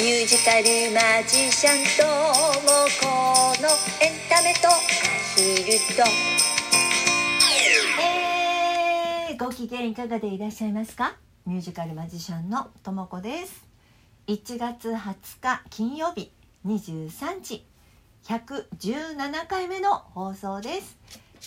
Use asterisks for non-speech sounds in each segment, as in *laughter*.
ミュージカルマジシャンともこのエンタメとアヒルと。えー、ご機嫌いかがでいらっしゃいますか？ミュージカルマジシャンのともこです。1月20日金曜日23時117回目の放送です。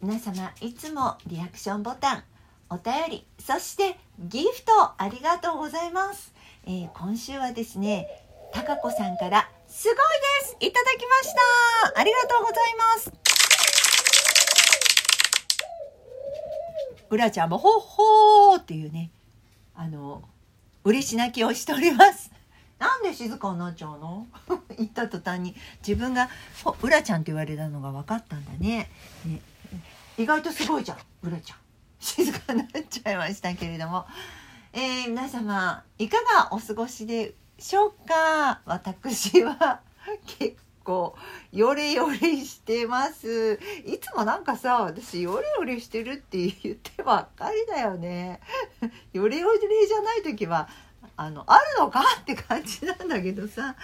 皆様いつもリアクションボタンお便りそしてギフトありがとうございます、えー今週はですねたかこさんからすごいです。いただきました。ありがとうございます。うらちゃんもほっほーっていうね。あの嬉し泣きをしております。なんで静かになっちゃうの？*laughs* 言った途端に。自分がほうらちゃんって言われたのが分かったんだね。ね。意外とすごいじゃんうらちゃん。静かになっちゃいましたけれども、えー皆様いかがお過ごしでしょうか。私は結構ヨレヨレしてます。いつもなんかさ私ヨレヨレしてるって言ってばっかりだよね。ヨレヨレじゃない時はあのあるのかって感じなんだけどさ、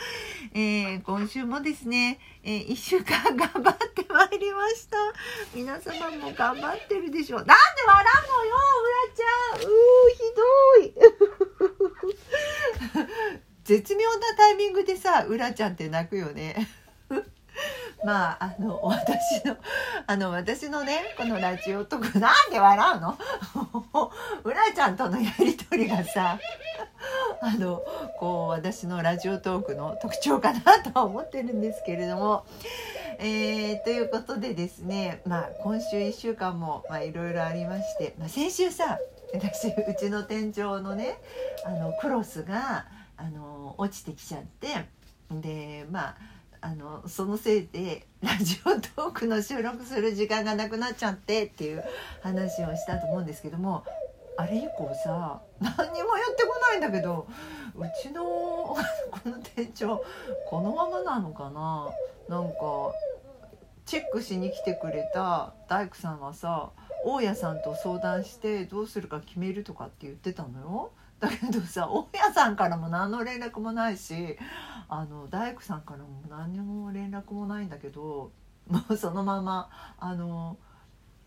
えー今週もですね、えー、1週間頑張ってまいりました。皆様も頑張ってるでしょう。なんで笑うのようらちゃん。うーひどい。絶妙なタイミングでさうらちゃんって泣くよね *laughs* まああの私のあの私のねこのラジオトークなんで笑うの？*laughs* うらちゃんとのやり取りがさあのこう私のラジオトークの特徴かなとは思ってるんですけれども。えーということでですね、まあ、今週1週間もまあいろいろありまして、まあ、先週さ私うちの天井のねあのクロスがあの落ちてきちゃってでまああのそのせいで *laughs* ラジオトークの収録する時間がなくなっちゃってっていう話をしたと思うんですけどもあれ以降さ何にもやってこないんだけどうちの *laughs* この店長このままなのかな？なんかチェックしに来てくれた大工さんはさ大家さんと相談してどうするか決めるとかって言ってたのよ。だけどさ大家さんからも何の連絡もないしあの大工さんからも何にも連絡もないんだけどもうそのままあの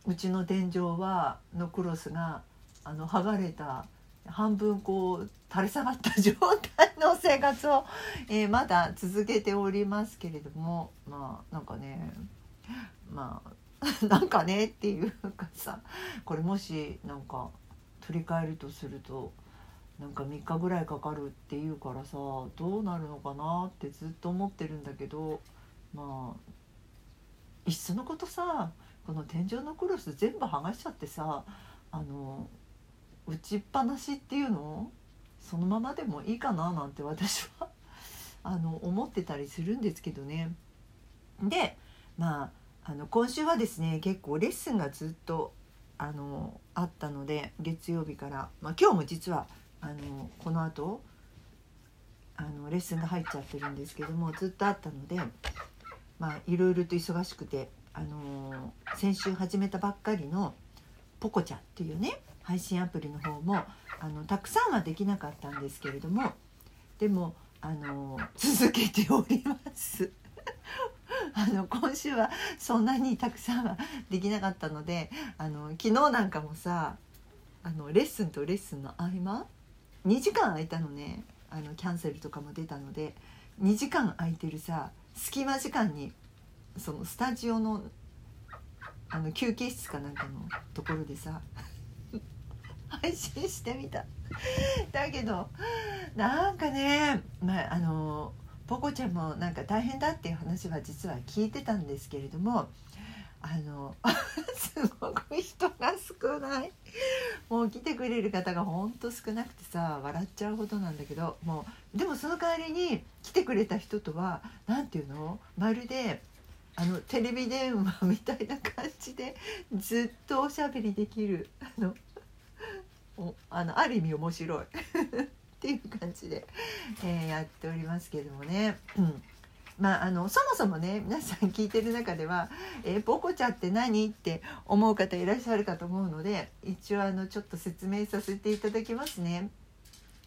うちの天井はのクロスがあの剥がれた半分こう垂れ下がった状態の生活を、えーまだ続けておりますけれどもまあなんかねまあ *laughs* なんかねっていうかさこれもしなんか取り替えるとするとなんか3日ぐらいかかるっていうからさどうなるのかなってずっと思ってるんだけどまあいっそのことさこの天井のクロス全部剥がしちゃってさあの打ちっぱなしっていうのそのままでもいいかななんて私は *laughs* あの思ってたりするんですけどね。でまああの今週はですね結構レッスンがずっとあのあったので月曜日から、まあ、今日も実はあのこの後あのレッスンが入っちゃってるんですけどもずっとあったのでまあいろいろと忙しくてあの先週始めたばっかりのポコちゃんっていうね配信アプリの方もあのたくさんはできなかったんですけれどもでもあの続けております。*laughs* あの今週はそんなにたくさんはできなかったのであの昨日なんかもさあのレッスンとレッスンの合間2時間空いたのね。あのキャンセルとかも出たので。2時間空いてるさ隙間時間にそのスタジオのあの休憩室かなんかのところでさ *laughs* 配信してみた。だけどなんかねまああのポコちゃんもなんか大変だっていう話は実は聞いてたんですけれどもあの *laughs* すごく人が少ない。もう来てくれる方がほんと少なくてさ笑っちゃうほどなんだけどもうでもその代わりに来てくれた人とは何て言うの？まるであのテレビ電話みたいな感じでずっとおしゃべりできる。あのあのある意味面白い。*laughs* っていう感じで、えーやっておりますけどもね。うん。まあ、あのそもそもね皆さん聞いてる中では「えー、ポコチャって何?」って思う方いらっしゃるかと思うので一応あのちょっと説明させていただきますね。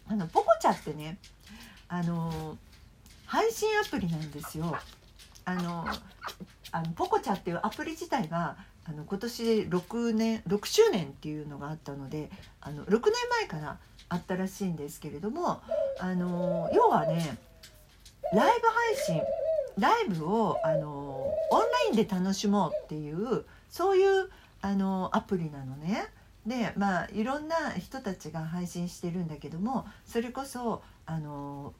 あのポコチャってねあの配信アプリなんですよ。あのあのポコチャっていうアプリ自体があの今年で6年6周年っていうのがあったのであの6年前からあったらしいんですけれどもあの要はねライブ配信ライブをあのオンラインで楽しもうっていうそういうあのアプリなのね。でまあいろんな人たちが配信してるんだけどもそれこそあの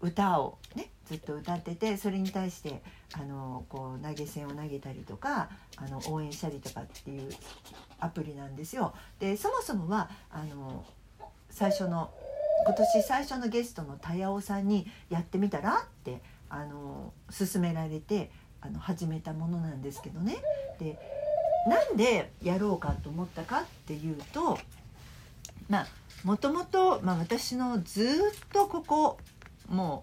歌をねずっと歌っててそれに対してあのこう投げ銭を投げたりとかあの応援したりとかっていうアプリなんですよ。でそもそもはあの最初の今年最初のゲストのたやおさんにやってみたらってあの勧められてあの始めたものなんですけどね。でなんでやろうかと思ったかっていうとまあもともと、ま、私のずっとここも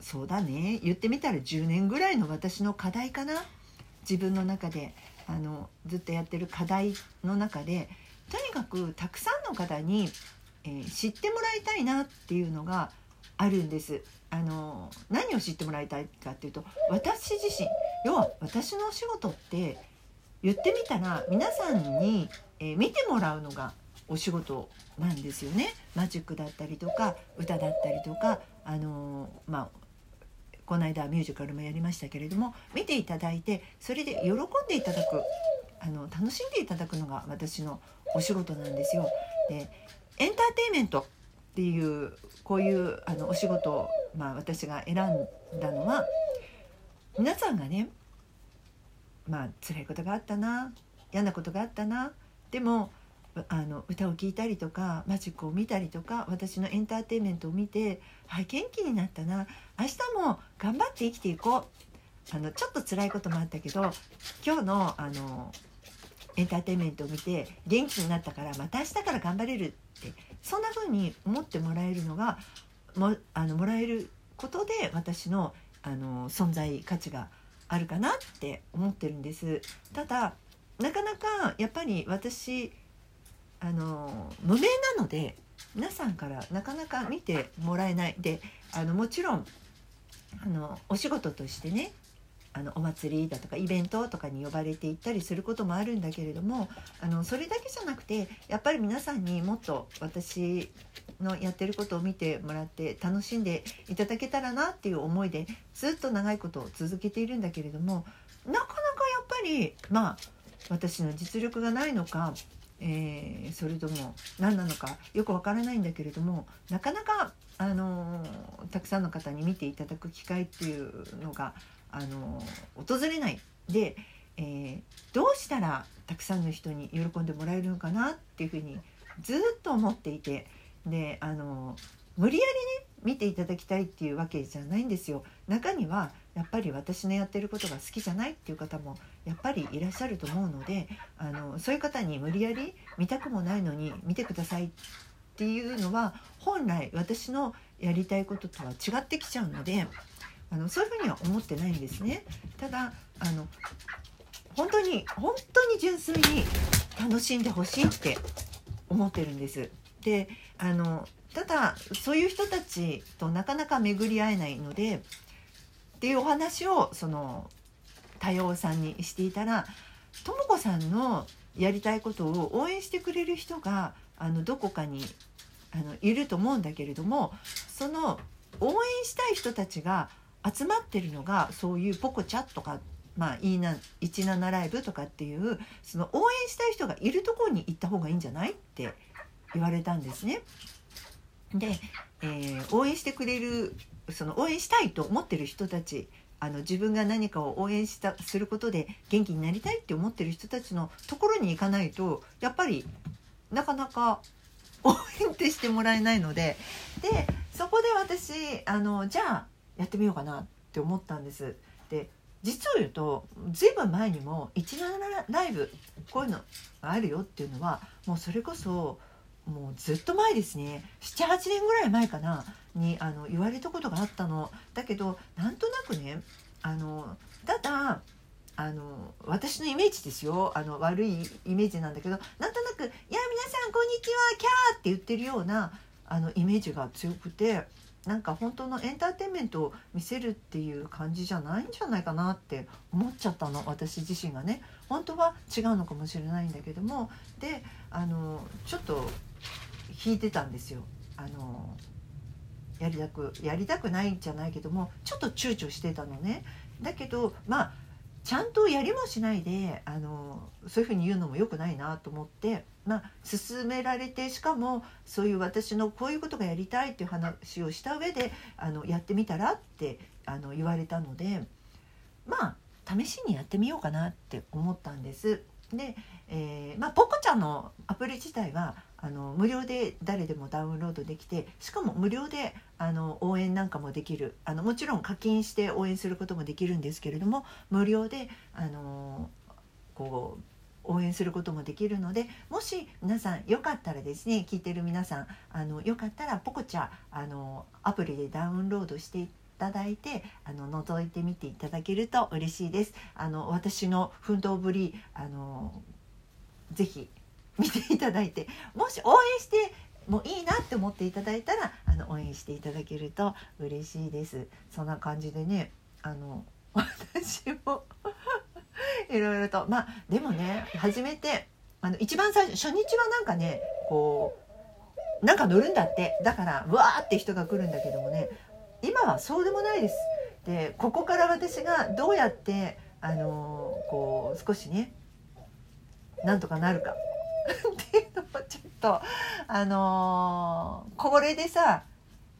うそうだね言ってみたら10年ぐらいの私の課題かな自分の中であのずっとやってる課題の中でとにかくたくさんの方に、えー、知ってもらいたいなっていうのがあるんです。あの何を知ってもらいたいかっていうと私自身要は私のお仕事って言ってみたら皆さんに、え、見てもらうのがお仕事なんですよねマジックだったりとか歌だったりとかあの、まあこの間ミュージカルもやりましたけれども見ていただいてそれで喜んでいただくあの楽しんでいただくのが私のお仕事なんですよ。でエンターテイメントっていうこういうあのお仕事を、まあ、私が選んだのは皆さんがねまあ辛いことがあったな嫌なことがあったなでもあの歌を聴いたりとかマジックを見たりとか私のエンターテインメントを見てはい元気になったな明日も頑張って生きていこうあのちょっと辛いこともあったけど今日のあのエンターテインメントを見て元気になったからまた明日から頑張れるってそんな風に思ってもらえるのがもあのもらえることで私のあの存在価値があるかなって思ってるんです。ただなかなかやっぱり私あの無名なので皆さんからなかなか見てもらえない。であのもちろんあのお仕事としてねあのお祭りだとかイベントとかに呼ばれていったりすることもあるんだけれどもあのそれだけじゃなくてやっぱり皆さんにもっと私のやってることを見てもらって楽しんでいただけたらなっていう思いでずっと長いことを続けているんだけれどもなかなかやっぱりまあ私の実力がないのか、えー、それとも何なのかよくわからないんだけれどもなかなか、あのー、たくさんの方に見ていただく機会っていうのが、あの、訪れない。で、えー、どうしたらたくさんの人に喜んでもらえるのかなっていうふうにずっと思っていてであの無理やりね見ていただきたいっていうわけじゃないんですよ。中にはやっぱり私のやってることが好きじゃないっていう方もやっぱりいらっしゃると思うのであのそういう方に無理やり見たくもないのに見てくださいっていうのは本来私のやりたいこととは違ってきちゃうのであのそういうふうには思ってないんですね。ただあの本当に本当に純粋に楽しんでほしいって思ってるんです。であのただそういう人たちとなかなか巡り合えないのでっていうお話をその多様さんにしていたらとも子さんのやりたいことを応援してくれる人があのどこかにあのいると思うんだけれどもその応援したい人たちが集まってるのがそういうポコチャとかまあ、17ライブとかっていうその応援したい人がいるところに行った方がいいんじゃないって言われたんですね。で、えー、応援してくれるその応援したいと思ってる人たちあの自分が何かを応援したすることで元気になりたいって思ってる人たちのところに行かないとやっぱりなかなか *laughs* 応援ってしてもらえないのででそこで私あのじゃあやってみようかなって思ったんです。で実を言うとずいぶん前にも17ライブこういうのがあるよっていうのはもうそれこそもうずっと前ですね。78年ぐらい前かなにあの言われたことがあったの。だけどなんとなくねあのただあの私のイメージですよ。あの悪いイメージなんだけどなんとなく「いや皆さんこんにちはキャー」って言ってるようなあのイメージが強くてなんか本当のエンターテインメントを見せるっていう感じじゃないんじゃないかなって思っちゃったの私自身がね本当は違うのかもしれないんだけどもであのちょっと引いてたんですよ。あのやりたくやりたくないんじゃないけどもちょっと躊躇してたのね。だけどまあちゃんとやりもしないであのそういうふうに言うのも良くないなと思って、まあ、勧められてしかもそういう私のこういうことがやりたいっていう話をした上であのやってみたらってあの言われたのでまあ試しにやってみようかなって思ったんです。で、えー、まあ、ポコちゃんのアプリ自体はあの無料で誰でもダウンロードできてしかも無料であの応援なんかもできるあのもちろん課金して応援することもできるんですけれども無料であのこう応援することもできるのでもし皆さんよかったらですね聞いてる皆さんあのよかったらポコチャあのアプリでダウンロードしていただいてあの覗いてみていただけると嬉しいです。あの私の奮闘ぶりあのぜひ見ていただいてもし応援してもいいなって思っていただいたらあの応援していただけると嬉しいです。そんな感じでねあの私も *laughs* いろいろとまあでもね初めてあの一番最初初日はなんかねこうなんか乗るんだって。だからうわーって人が来るんだけどもね今はそうでもないです。でここから私がどうやってあのこう少しねなんとかなるか。っていうのもちょっとあのー、これでさ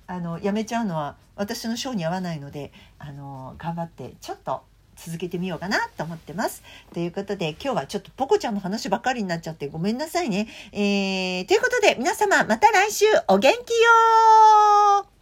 あのやめちゃうのは私の性に合わないので、あのー、頑張ってちょっと続けてみようかなと思ってます。ということで今日はちょっとポコちゃんの話ばっかりになっちゃってごめんなさいね。えー、ということで皆様また来週お元気よ